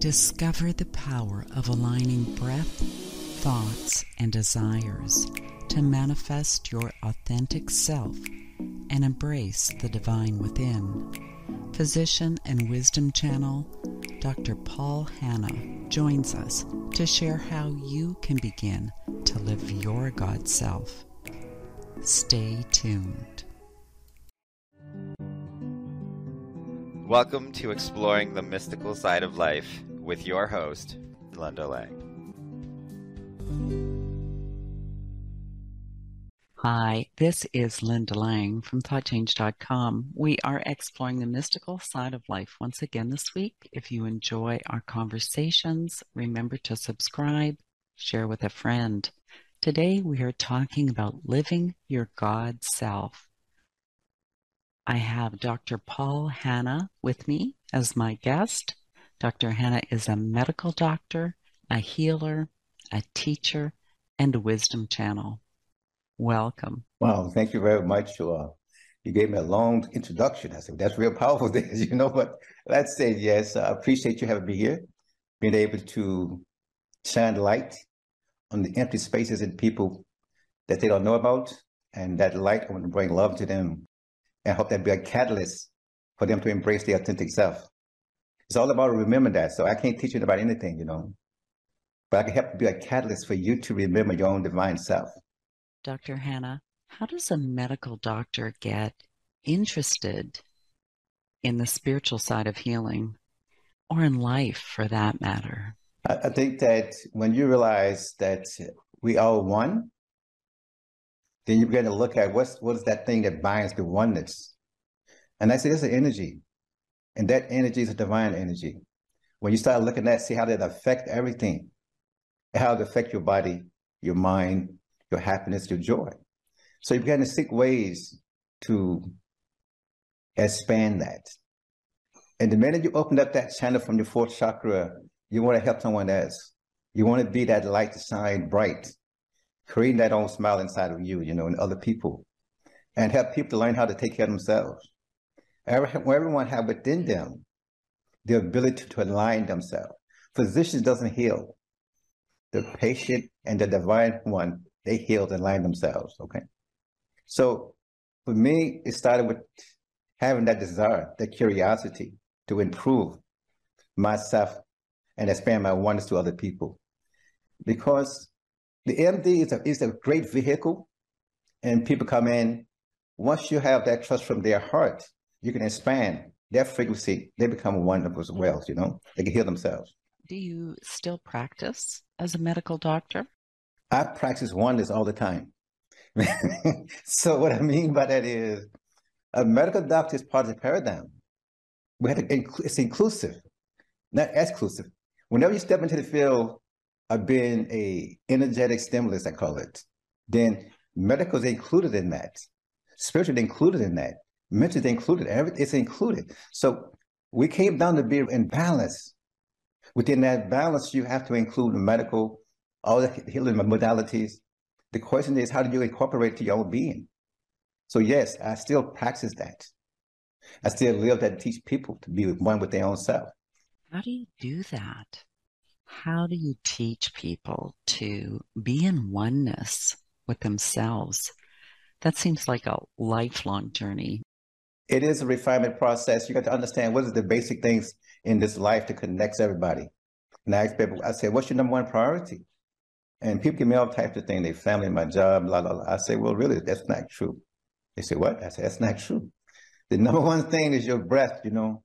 Discover the power of aligning breath, thoughts, and desires to manifest your authentic self and embrace the divine within. Physician and wisdom channel Dr. Paul Hannah joins us to share how you can begin to live your God self. Stay tuned. Welcome to Exploring the Mystical Side of Life with your host, Linda Lang. Hi, this is Linda Lang from ThoughtChange.com. We are exploring the mystical side of life once again this week. If you enjoy our conversations, remember to subscribe, share with a friend. Today we are talking about living your God self. I have Dr. Paul Hannah with me as my guest. Dr. Hannah is a medical doctor, a healer, a teacher, and a wisdom channel. Welcome. Wow, thank you very much. Uh, you gave me a long introduction. I said, that's real powerful, you know, but let's say yes, I appreciate you having me here, being able to shine light on the empty spaces and people that they don't know about. And that light, I want to bring love to them and hope that be a catalyst for them to embrace their authentic self. It's all about remembering that. So I can't teach you about anything, you know, but I can help be a catalyst for you to remember your own divine self. Dr. Hannah, how does a medical doctor get interested in the spiritual side of healing or in life for that matter? I think that when you realize that we are one, then you begin to look at what's what is that thing that binds the oneness. And I say it's an energy. And that energy is a divine energy. When you start looking at see how that affect everything, how it affect your body, your mind, your happiness, your joy. So you begin to seek ways to expand that. And the minute you open up that channel from your fourth chakra, you want to help someone else. You want to be that light to shine bright, creating that own smile inside of you, you know, and other people, and help people to learn how to take care of themselves. Everyone have within them the ability to align themselves. Physicians doesn't heal. The patient and the divine one they heal and aligned themselves. Okay. So for me, it started with having that desire, that curiosity to improve myself and expand my oneness to other people. Because the MD is a, is a great vehicle and people come in. Once you have that trust from their heart, you can expand their frequency. They become wonderful as well, you know, they can heal themselves. Do you still practice as a medical doctor? I practice oneness all the time. so what I mean by that is a medical doctor is part of the paradigm. We have to, it's inclusive, not exclusive. Whenever you step into the field of being a energetic stimulus, I call it, then medical is included in that. Spiritual included in that. Mental is included. Everything is included. So we came down to be in balance. Within that balance, you have to include medical all the healing modalities. The question is, how do you incorporate to your own being? So yes, I still practice that. I still live that teach people to be one with their own self. How do you do that? How do you teach people to be in oneness with themselves? That seems like a lifelong journey. It is a refinement process. You got to understand what are the basic things in this life that connects everybody. And I ask people, I say, what's your number one priority? And people give me all types of things, their family, my job, blah, blah, blah. I say, well, really, that's not true. They say, what? I say, that's not true. The number one thing is your breath, you know.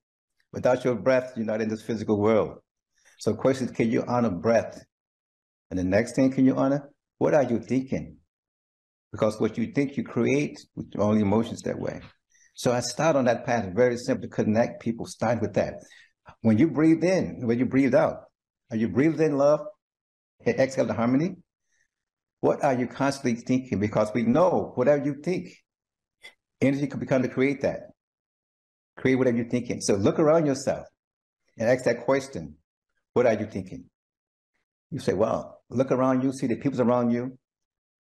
Without your breath, you're not in this physical world. So the question is, can you honor breath? And the next thing, can you honor? What are you thinking? Because what you think, you create with your own emotions that way. So I start on that path, very simple connect people, start with that. When you breathe in, when you breathe out, are you breathing in love? exhale the harmony. What are you constantly thinking? Because we know whatever you think, energy can become to create that. Create whatever you're thinking. So look around yourself and ask that question. What are you thinking? You say, well, look around you, see the people around you.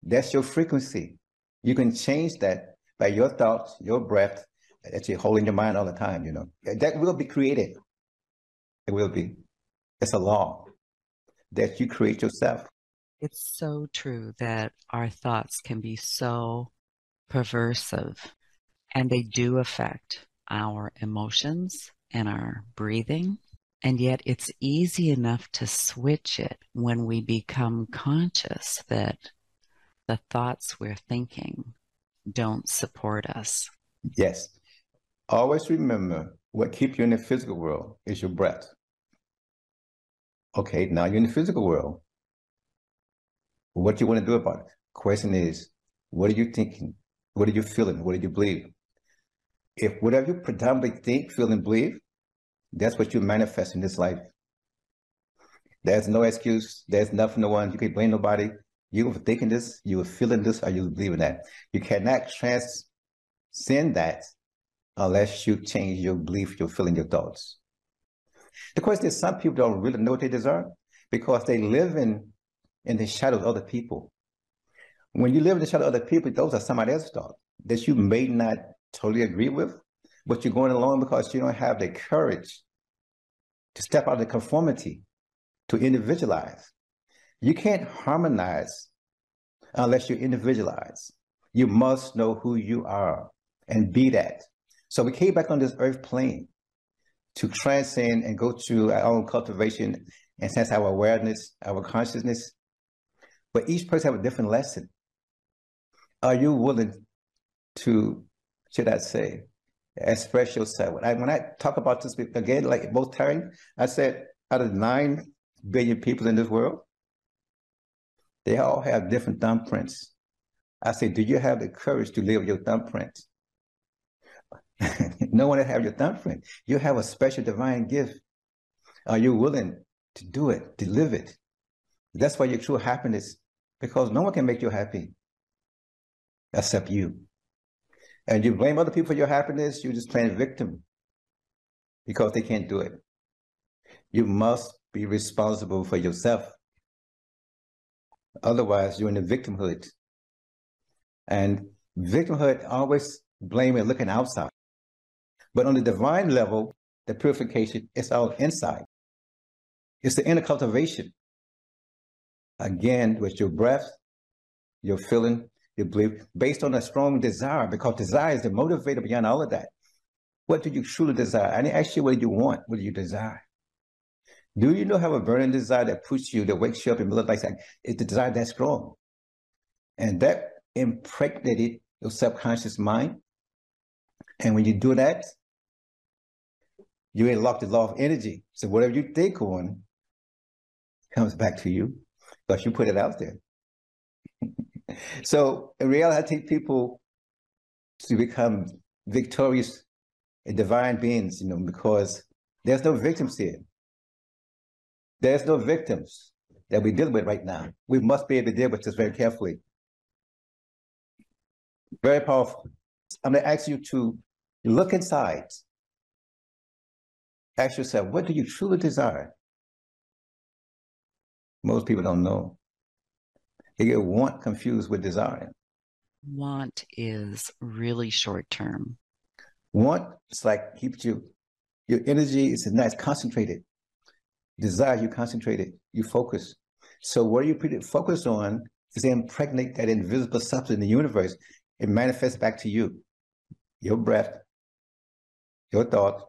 That's your frequency. You can change that by your thoughts, your breath that you hold in your mind all the time, you know. That will be created. It will be. It's a law that you create yourself. It's so true that our thoughts can be so perversive and they do affect our emotions and our breathing. And yet it's easy enough to switch it when we become conscious that the thoughts we're thinking don't support us. Yes. Always remember what keeps you in the physical world is your breath. Okay, now you're in the physical world. What do you want to do about it? Question is, what are you thinking? What are you feeling? What do you believe? If whatever you predominantly think, feel, and believe, that's what you manifest in this life. There's no excuse. There's nothing, no one. You can blame nobody. You were thinking this, you were feeling this, or you believing that. You cannot transcend that unless you change your belief, your feeling, your thoughts. The question is, some people don't really know what they deserve because they live in, in the shadow of other people. When you live in the shadow of other people, those are somebody else's thoughts that you may not totally agree with, but you're going along because you don't have the courage to step out of the conformity, to individualize. You can't harmonize unless you individualize. You must know who you are and be that. So we came back on this earth plane to transcend and go through our own cultivation and sense our awareness, our consciousness. But each person have a different lesson. Are you willing to, should I say, express yourself? When I, when I talk about this again, like both times, I said out of nine billion people in this world, they all have different thumbprints. I say, do you have the courage to live your thumbprint? no one have your thumbprint. You have a special divine gift. Are you willing to do it, to live it? That's why your true happiness, because no one can make you happy except you. And you blame other people for your happiness, you're just playing victim because they can't do it. You must be responsible for yourself. Otherwise, you're in the victimhood. And victimhood always blame blaming looking outside. But on the divine level, the purification is all inside. It's the inner cultivation. Again, with your breath, your feeling, your belief, based on a strong desire, because desire is the motivator beyond all of that. What do you truly desire? I didn't ask you what do you want, what do you desire? Do you know have a burning desire that puts you, that wakes you up middle of the night? It's the desire that's strong. And that impregnated your subconscious mind. And when you do that, you unlock the law of energy. So whatever you think on comes back to you because you put it out there. so in reality, people to become victorious and divine beings, you know, because there's no victims here. There's no victims that we deal with right now. We must be able to deal with this very carefully. Very powerful. I'm going to ask you to look inside. Ask yourself, what do you truly desire? Most people don't know. They get want confused with desire. Want is really short term. Want is like keeps you, your energy is nice, concentrated desire, you concentrate it, you focus. So what you focus on is impregnate that invisible substance in the universe. It manifests back to you. Your breath, your thought,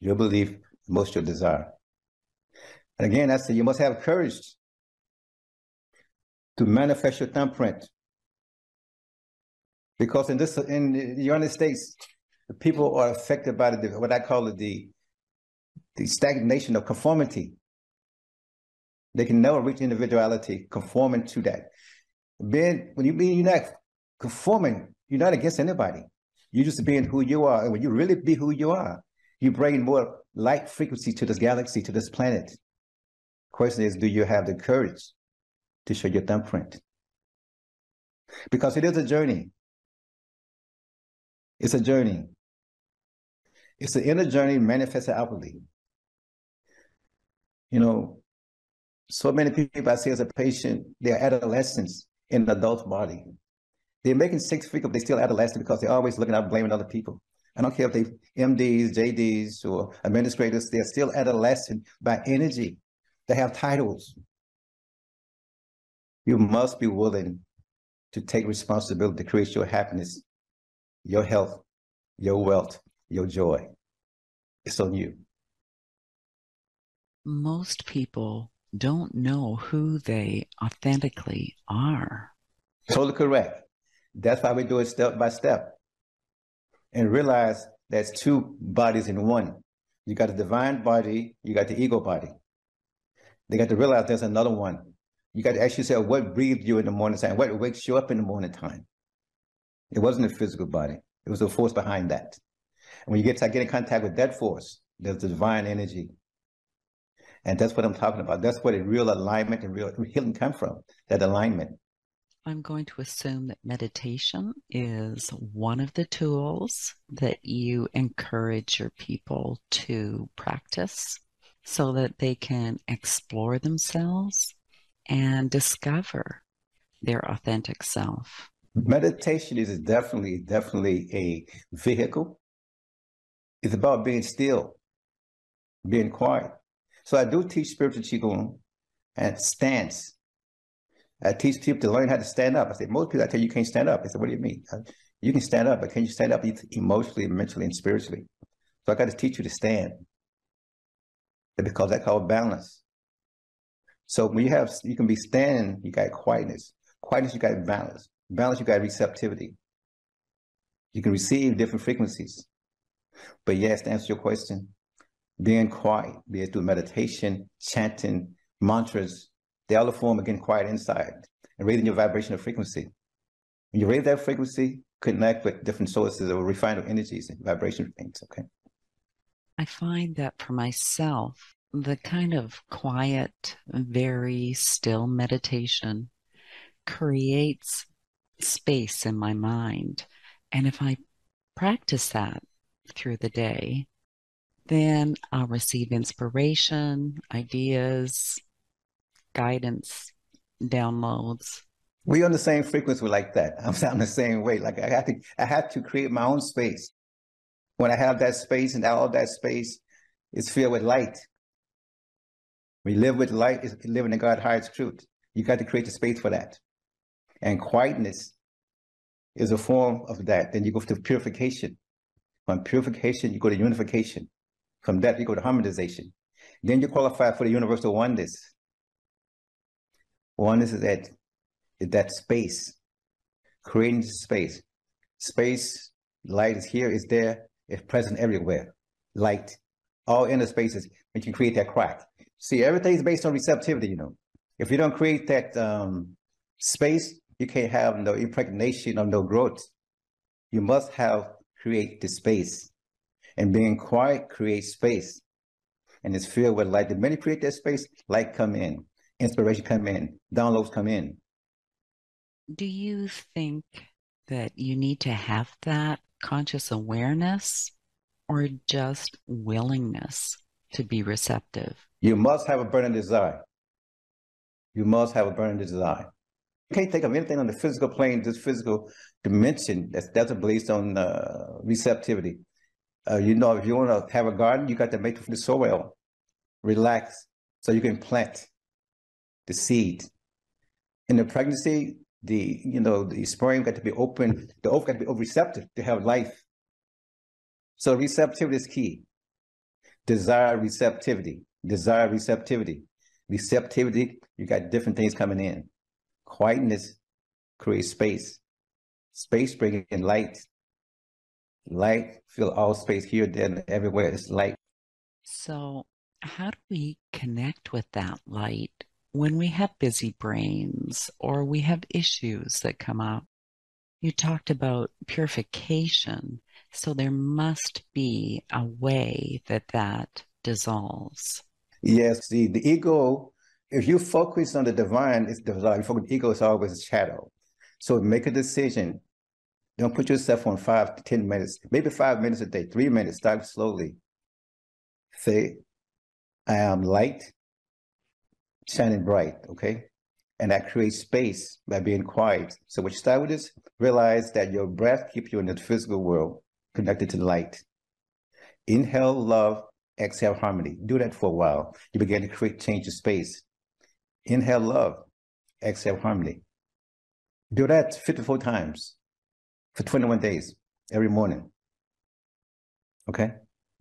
your belief, most your desire. And again, I say you must have courage to manifest your thumbprint. Because in this in the United States, the people are affected by the what I call the the stagnation of conformity. They can never reach individuality, conforming to that. Being when you being you're not conforming, you're not against anybody. You're just being who you are. And when you really be who you are, you bring more light frequency to this galaxy, to this planet. Question is, do you have the courage to show your thumbprint? Because it is a journey. It's a journey. It's the inner journey manifested outwardly. You know, so many people I see as a patient, they're adolescents in an adult body. They're making six figures, but they're still adolescent because they're always looking out blaming other people. I don't care if they're MDs, JDs, or administrators, they're still adolescent by energy. They have titles. You must be willing to take responsibility to create your happiness, your health, your wealth, your joy. It's on you. Most people don't know who they authentically are. Totally correct. That's why we do it step by step. And realize there's two bodies in one. You got the divine body, you got the ego body. They got to realize there's another one. You got to ask yourself what breathed you in the morning time, what wakes you up in the morning time. It wasn't the physical body. It was the force behind that. And when you get to get in contact with that force, there's the divine energy. And that's what I'm talking about. That's where the real alignment and real healing come from, that alignment. I'm going to assume that meditation is one of the tools that you encourage your people to practice so that they can explore themselves and discover their authentic self. Meditation is definitely, definitely a vehicle. It's about being still, being quiet. So I do teach spiritual qigong and stance. I teach people to learn how to stand up. I say, most people I tell you, you can't stand up. I said, what do you mean? You can stand up, but can you stand up emotionally, mentally, and spiritually? So I got to teach you to stand. Because that's called balance. So when you have, you can be standing, you got quietness. Quietness, you got balance. Balance, you got receptivity. You can receive different frequencies. But yes, to answer your question, being quiet, be it through meditation, chanting, mantras, they all form again quiet inside and raising your vibrational frequency. When you raise that frequency, connect with different sources of refined energies and vibration things, okay? I find that for myself, the kind of quiet, very still meditation creates space in my mind. And if I practice that through the day, then I'll receive inspiration, ideas, guidance, downloads. We're on the same frequency like that. I'm sounding the same way. Like I have to, I have to create my own space. When I have that space and all that space is filled with light, we live with light, is living in God's highest truth. You got to create the space for that. And quietness is a form of that. Then you go to purification. From purification, you go to unification. From that, you go to harmonization. Then you qualify for the universal oneness. Oneness is that, is that space, creating space. Space, light is here, is there, it's present everywhere. Light, all inner spaces, when you create that crack. See, everything's based on receptivity, you know. If you don't create that um, space, you can't have no impregnation or no growth. You must have create the space. And being quiet creates space. And it's filled with light. The minute you create that space, light come in, inspiration come in, downloads come in. Do you think that you need to have that conscious awareness or just willingness to be receptive? You must have a burning desire. You must have a burning desire. You can't think of anything on the physical plane, this physical dimension that's that's based on uh, receptivity. Uh, you know, if you want to have a garden, you got to make the soil relax so you can plant the seed. In the pregnancy, the you know the sperm got to be open, the ovum got to be receptive to have life. So receptivity is key. Desire receptivity desire receptivity. Receptivity, you got different things coming in. Quietness creates space. Space bringing in light. Light fill all space here, there, everywhere. It's light. So, how do we connect with that light when we have busy brains or we have issues that come up? You talked about purification. So, there must be a way that that dissolves. Yes, the, the ego, if you focus on the divine, it's the divine. Focus, ego is always a shadow. So make a decision. Don't put yourself on five to 10 minutes, maybe five minutes a day, three minutes, start slowly. Say, I am light, shining bright, okay? And that creates space by being quiet. So when you start with this, realize that your breath keeps you in the physical world. connected to light. Inhale love, exhale harmony. Do that for a while. You begin to create change of space. Inhale love, exhale harmony. Do that 54 times for 21 days every morning. Okay?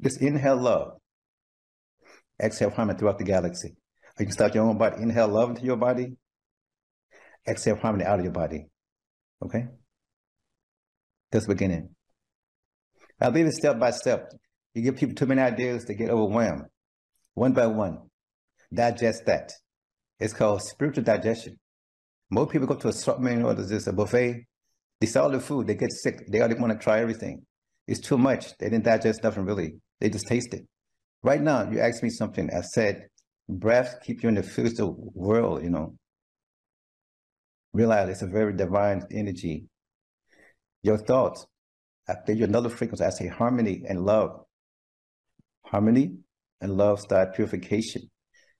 Just inhale love, exhale harmony throughout the galaxy. You can start your own body. Inhale love into your body, exhale harmony out of your body. Okay? That's beginning. I leave it step by step. You give people too many ideas, they get overwhelmed. One by one. Digest that. It's called spiritual digestion. Most people go to a supplement or this a buffet. They saw the food, they get sick. They already want to try everything. It's too much. They didn't digest nothing really. They just taste it. Right now, you asked me something. I said, breath keep you in the physical world, you know. Realize it's a very divine energy. Your thoughts, I gave you another frequency. I say harmony and love. Harmony and love start purification.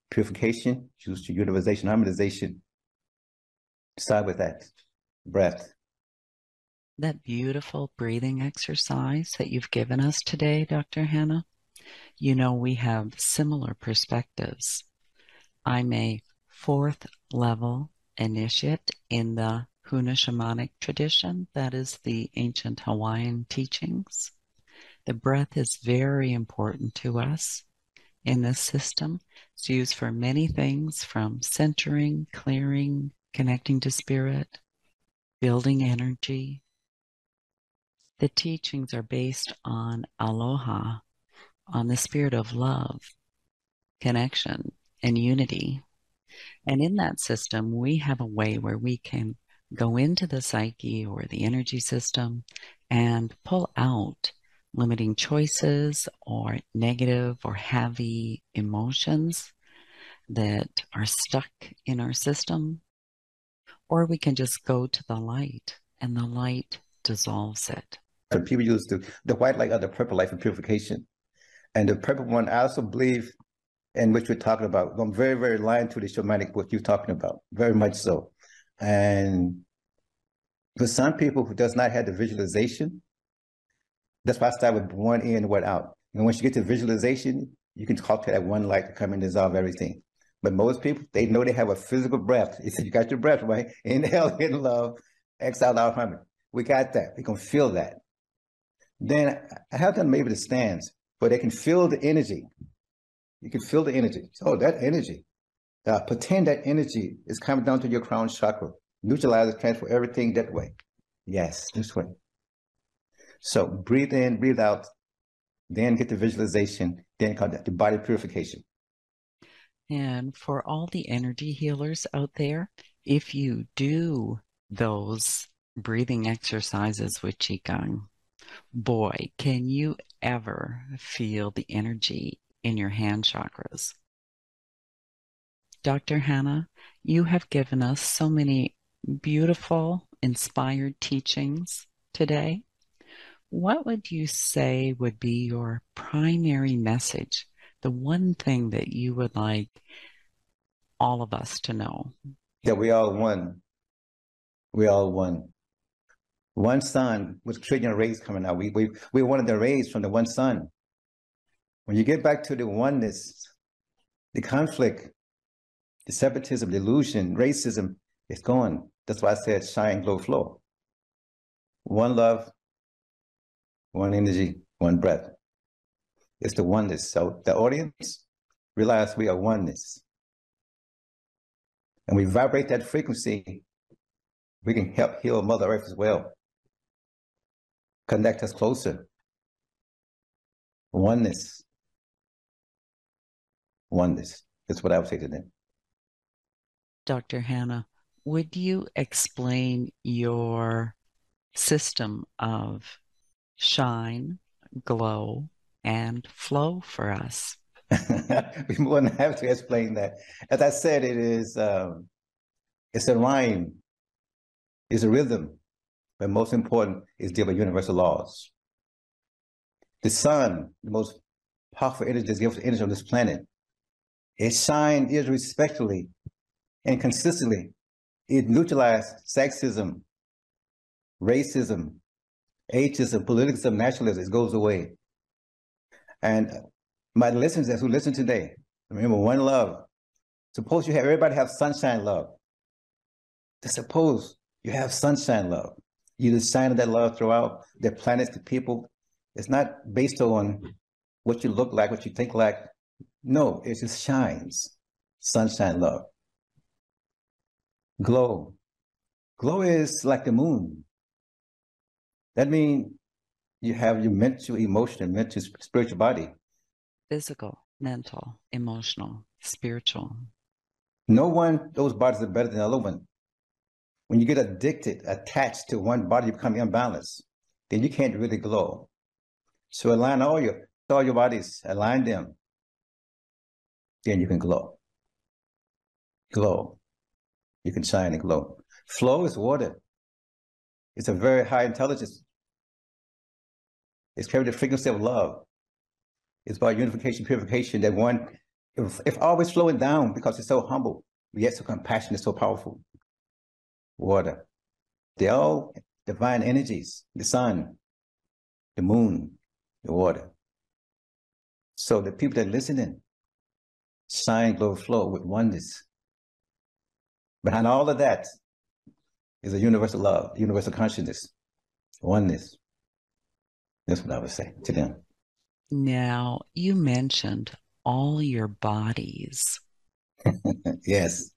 Purification, choose to utilization, harmonization. Start with that breath. That beautiful breathing exercise that you've given us today, Dr. Hannah. You know, we have similar perspectives. I'm a fourth level initiate in the Huna shamanic tradition. That is the ancient Hawaiian teachings. The breath is very important to us in this system. It's used for many things from centering, clearing, connecting to spirit, building energy. The teachings are based on aloha, on the spirit of love, connection, and unity. And in that system, we have a way where we can go into the psyche or the energy system and pull out limiting choices or negative or heavy emotions that are stuck in our system. Or we can just go to the light and the light dissolves it. People use the, the white light or the purple light for purification. And the purple one, I also believe in which we're talking about. I'm very, very aligned to the shamanic, what you're talking about, very much so. And for some people who does not have the visualization, that's why I start with one in, one out. And once you get to visualization, you can talk to that one light to come and dissolve everything. But most people, they know they have a physical breath. You said you got your breath, right? Inhale in love, exhale out harmony. We got that. We can feel that. Then I have them maybe the stands, but they can feel the energy. You can feel the energy. Oh, that energy. Uh, pretend that energy is coming down to your crown chakra. Neutralize it, transfer everything that way. Yes, this way. So breathe in, breathe out, then get the visualization, then come the body purification. And for all the energy healers out there, if you do those breathing exercises with Qigong, boy, can you ever feel the energy in your hand chakras. Dr. Hannah, you have given us so many beautiful, inspired teachings today. What would you say would be your primary message? The one thing that you would like all of us to know? That we all one. We all one. One sun with trillion rays coming out. We we we wanted the rays from the one sun. When you get back to the oneness, the conflict, the separatism, delusion, racism is gone. That's why I said shine, glow, flow. One love, one energy, one breath. It's the oneness. So the audience realize we are oneness. And we vibrate that frequency, we can help heal Mother Earth as well. Connect us closer. Oneness oneness. That's what I would say to them. Dr. Hannah, would you explain your system of shine, glow, and flow for us? we wouldn't have to explain that. As I said, it is um, it's a rhyme, it's a rhythm, but most important is deal with universal laws. The sun, the most powerful energy that gives energy on this planet, it shined irrespectively and consistently. It neutralized sexism, racism, ageism, politicalism, nationalism, it goes away. And my listeners who listen today, remember one love. Suppose you have everybody have sunshine love. Suppose you have sunshine love. You sign of that love throughout the planets, the people. It's not based on what you look like, what you think like. No, it just shines. Sunshine love. Glow. Glow is like the moon. That means you have your mental, emotional, mental, spiritual body. Physical, mental, emotional, spiritual. No one, those bodies are better than the other one. When you get addicted, attached to one body, you become imbalanced. Then you can't really glow. So align all your all your bodies, align them. Then you can glow. Glow. You can shine and glow. Flow is water. It's a very high intelligence. It's carried the frequency of love. It's about unification, purification. That one, if, if always flowing down because it's so humble, yet so compassionate, so powerful water. They're all divine energies, the sun, the moon, the water. So the people that are listening, shine, glow, flow with oneness. Behind all of that is a universal love, universal consciousness, oneness. That's what I would say to them. Now, you mentioned all your bodies. yes.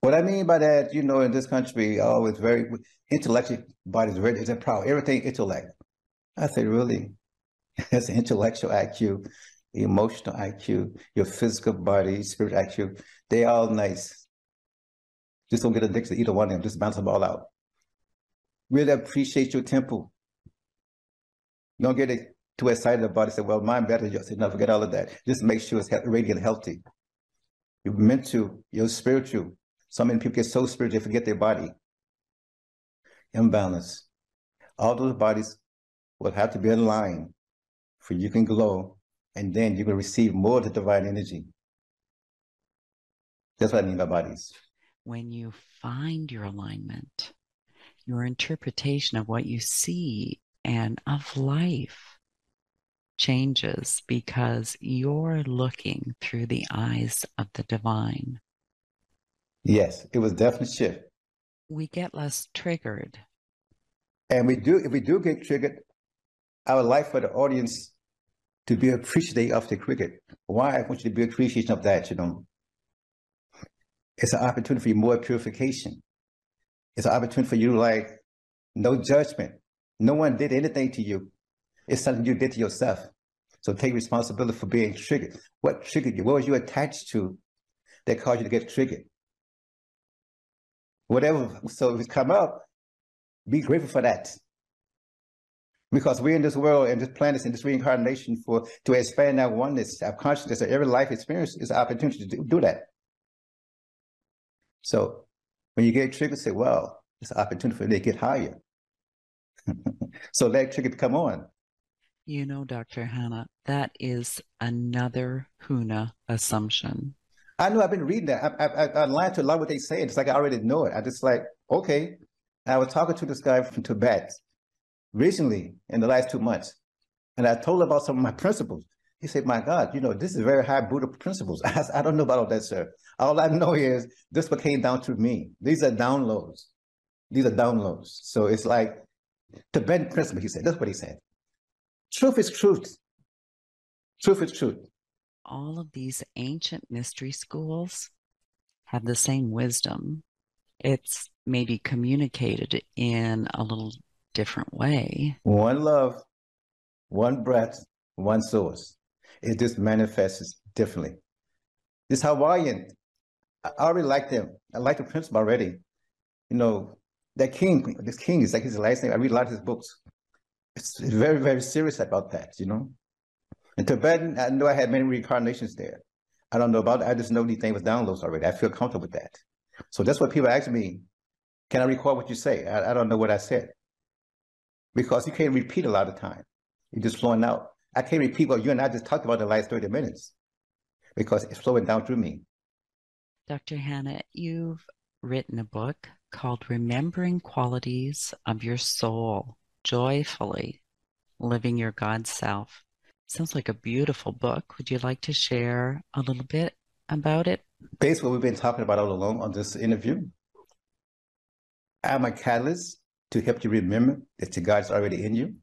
What I mean by that, you know, in this country, oh, it's very intellectual bodies, very it's proud, everything intellect. I say, really? That's intellectual IQ, emotional IQ, your physical body, spiritual IQ. They all nice. Just don't get addicted to either one of them. Just bounce them all out. Really appreciate your temple. Don't get it too excited about it. Say, well, mine better. Just enough. Forget all of that. Just make sure it's radiant, healthy. You're meant to. You're spiritual. So many people get so spiritual they forget their body. Imbalance. All those bodies will have to be in line for you can glow, and then you can receive more of the divine energy. That's what I mean by bodies. When you find your alignment, your interpretation of what you see and of life changes because you're looking through the eyes of the divine. Yes, it was definitely shift. We get less triggered. And we do, if we do get triggered, I would like for the audience to be appreciative of the cricket. Why I want you to be appreciative of that, you know. It's an opportunity for more purification. It's an opportunity for you like no judgment. No one did anything to you. It's something you did to yourself. So take responsibility for being triggered. What triggered you? What was you attached to that caused you to get triggered? whatever. So if it's come up, be grateful for that. Because we're in this world and this planet and this reincarnation for to expand our oneness, our consciousness, every life experience is an opportunity to do that. So when you get triggered, say, well, it's an opportunity for me to get higher. So let trigger come on. You know, Dr. Hannah, that is another Huna assumption. I know I've been reading that. I, I, I lied to a lot of what they say. It's like I already know it. I just like, okay. And I was talking to this guy from Tibet recently in the last two months. And I told him about some of my principles. He said, my God, you know, this is very high Buddha principles. I, I don't know about all that, sir. All I know is this what came down to me. These are downloads. These are downloads. So it's like Tibetan principle, he said. That's what he said. Truth is truth. Truth is truth all of these ancient mystery schools have the same wisdom. It's maybe communicated in a little different way. One love, one breath, one source. It just manifests differently. This Hawaiian, I already like them. I like the principle already. You know, that king, this king is like his last name. I read a lot of his books. It's very, very serious about that, you know. In Tibetan, I know I had many reincarnations there. I don't know about it. I just know these things was downloads already. I feel comfortable with that. So that's what people ask me, can I record what you say? I, I don't know what I said. Because you can't repeat a lot of time. You're just flowing out. I can't repeat what you and I just talked about the last 30 minutes because it's flowing down through me. Dr. Hannah, you've written a book called Remembering Qualities of Your Soul Joyfully Living Your God Self. Sounds like a beautiful book. Would you like to share a little bit about it? Basically, what we've been talking about all along on this interview. I'm a catalyst to help you remember that your God is already in you.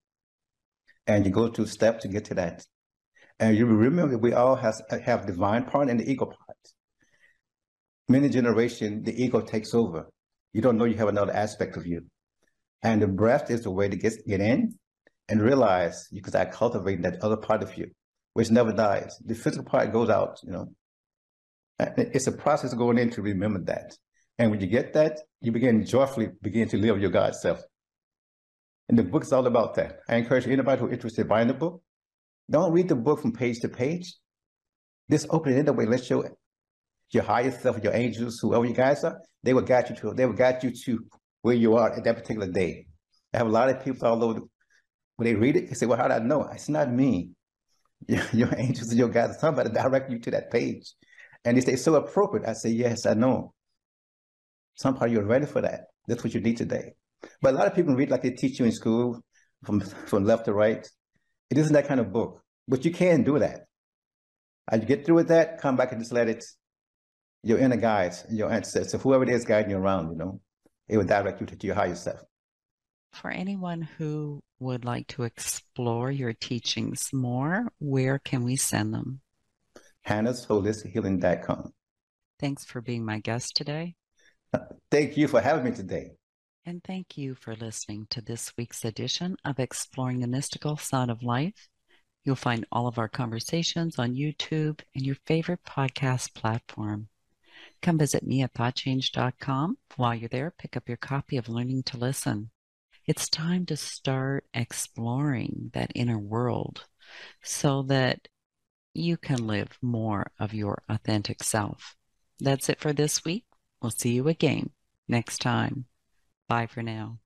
And you go through steps to get to that. And you remember we all have, have divine part and the ego part. Many generations, the ego takes over. You don't know you have another aspect of you. And the breath is the way to get, get in and realize you can start cultivating that other part of you, which never dies. The physical part goes out, you know. It's a process going in to remember that. And when you get that, you begin joyfully begin to live your God self. And the book is all about that. I encourage anybody who's interested in buying the book. Don't read the book from page to page. Just open it in the way. Let your your higher self, your angels, whoever you guys are, they will guide you to they will guide you to where you are at that particular day. I have a lot of people all over when they read it, they say, Well, how do I know? It's not me. Your, your angels and your guides, somebody direct you to that page. And they say, So appropriate. I say, Yes, I know. Some part you're ready for that. That's what you need today. But a lot of people read like they teach you in school from, from left to right. It isn't that kind of book, but you can do that. As you get through with that, come back and just let it, your inner guides, your ancestors, whoever it is guiding you around, you know, it will direct you to, your higher self. For anyone who would like to explore your teachings more, where can we send them? Hannah's Holistic Healing.com. Thanks for being my guest today. Uh, thank you for having me today. And thank you for listening to this week's edition of Exploring the Mystical Side of Life. You'll find all of our conversations on YouTube and your favorite podcast platform. Come visit me at thoughtchange.com. While you're there, pick up your copy of Learning to Listen. It's time to start exploring that inner world so that you can live more of your authentic self. That's it for this week. We'll see you again next time. Bye for now.